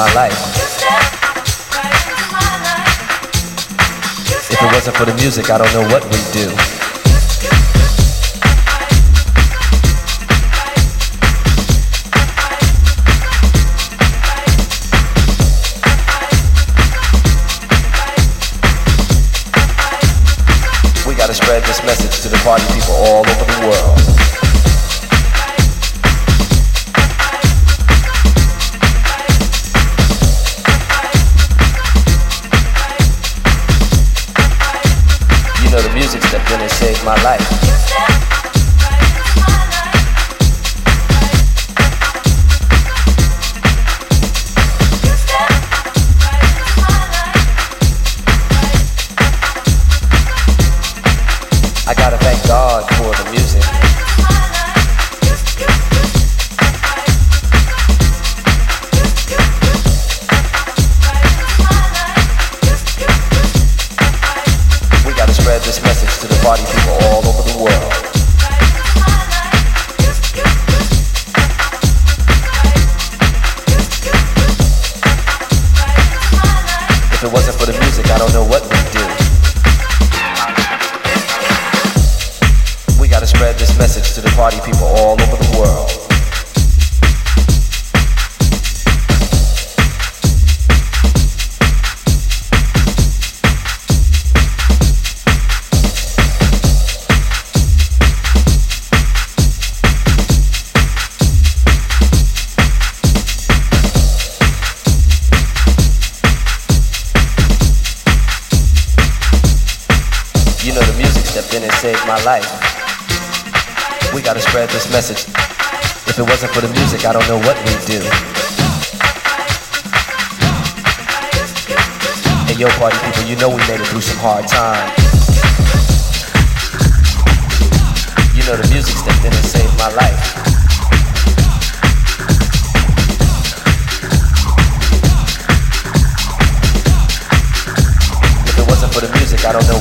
my life. If it wasn't for the music, I don't know what we my life. We gotta spread this message. If it wasn't for the music, I don't know what we'd do. And yo, party people, you know we made it through some hard times. You know the music stepped in and saved my life. If it wasn't for the music, I don't know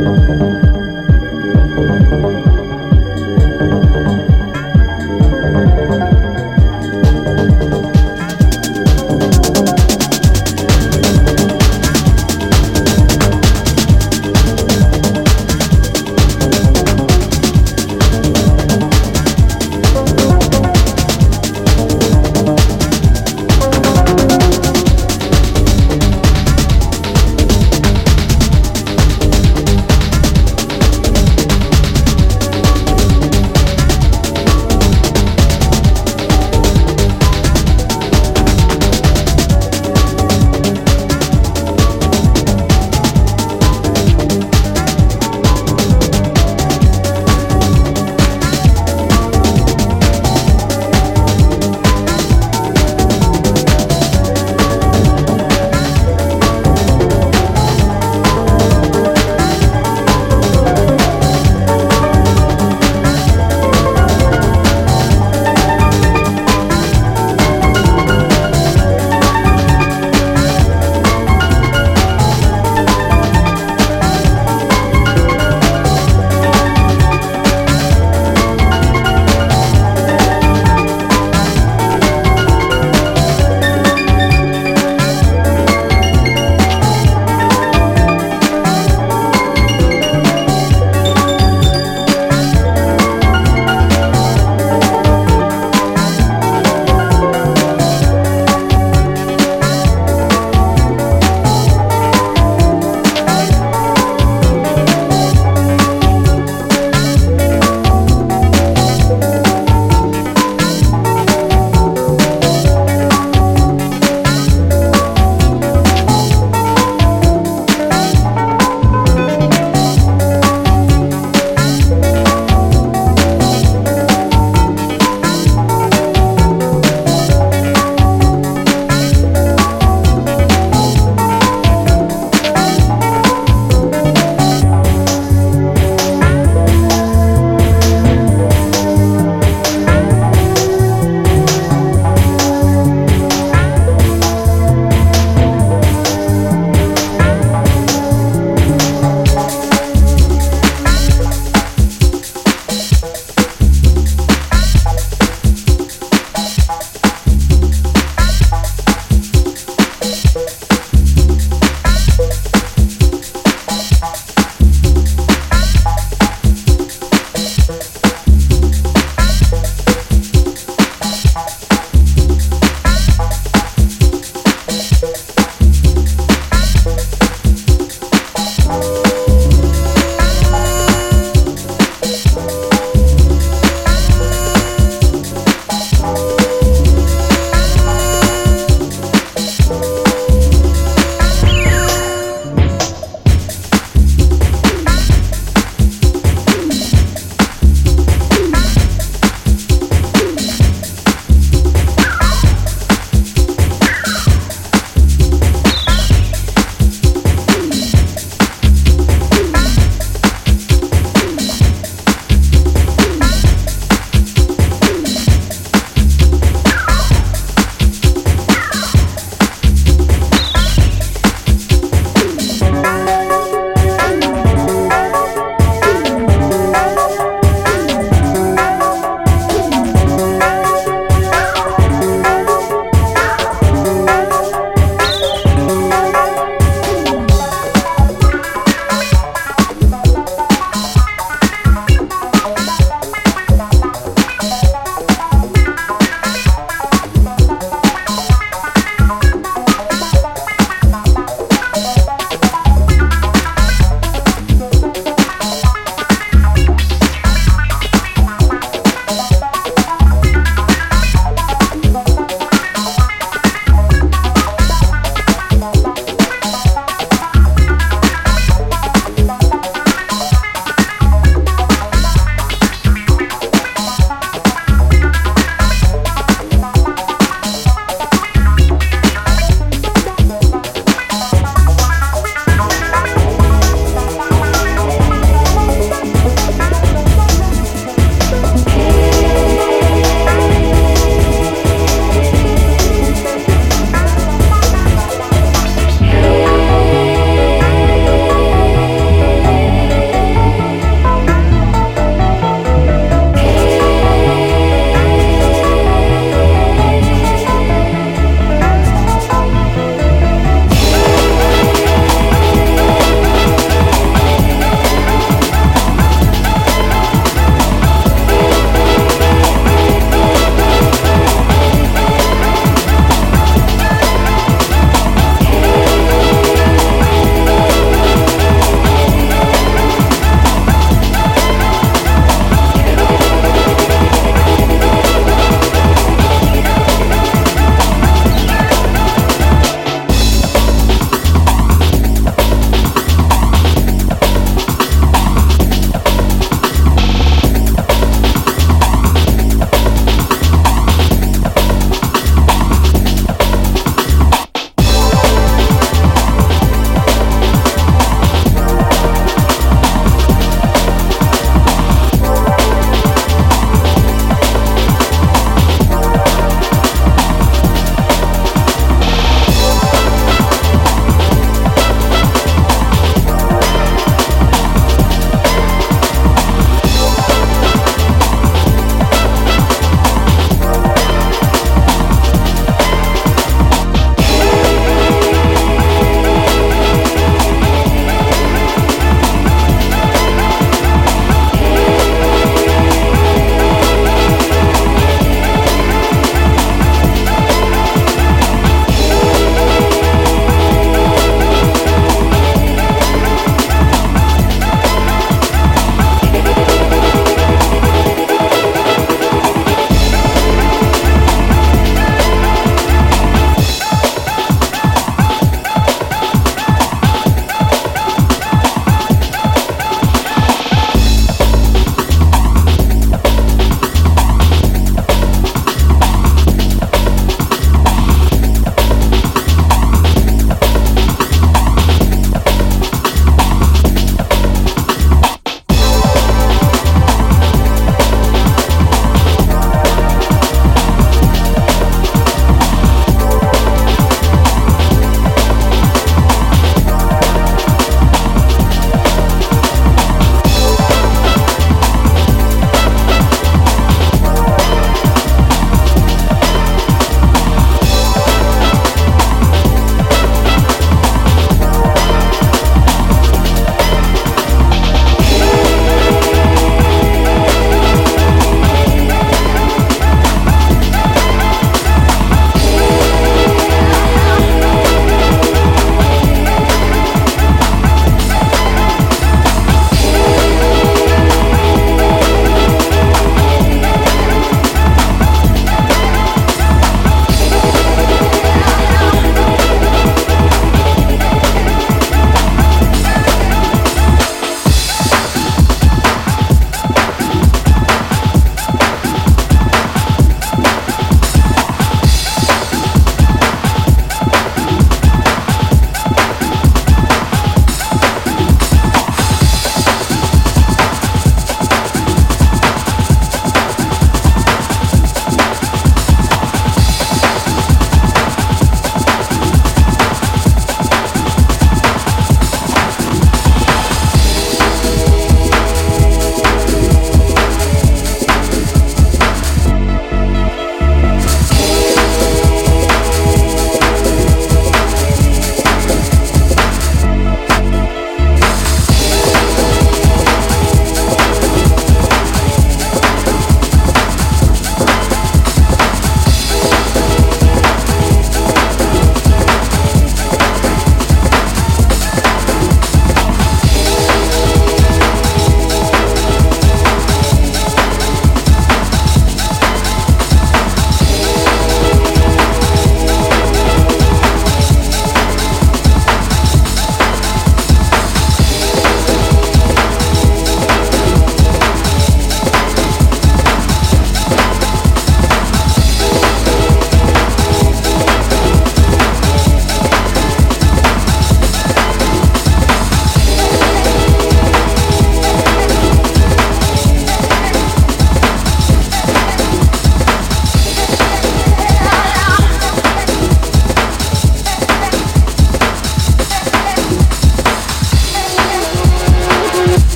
Música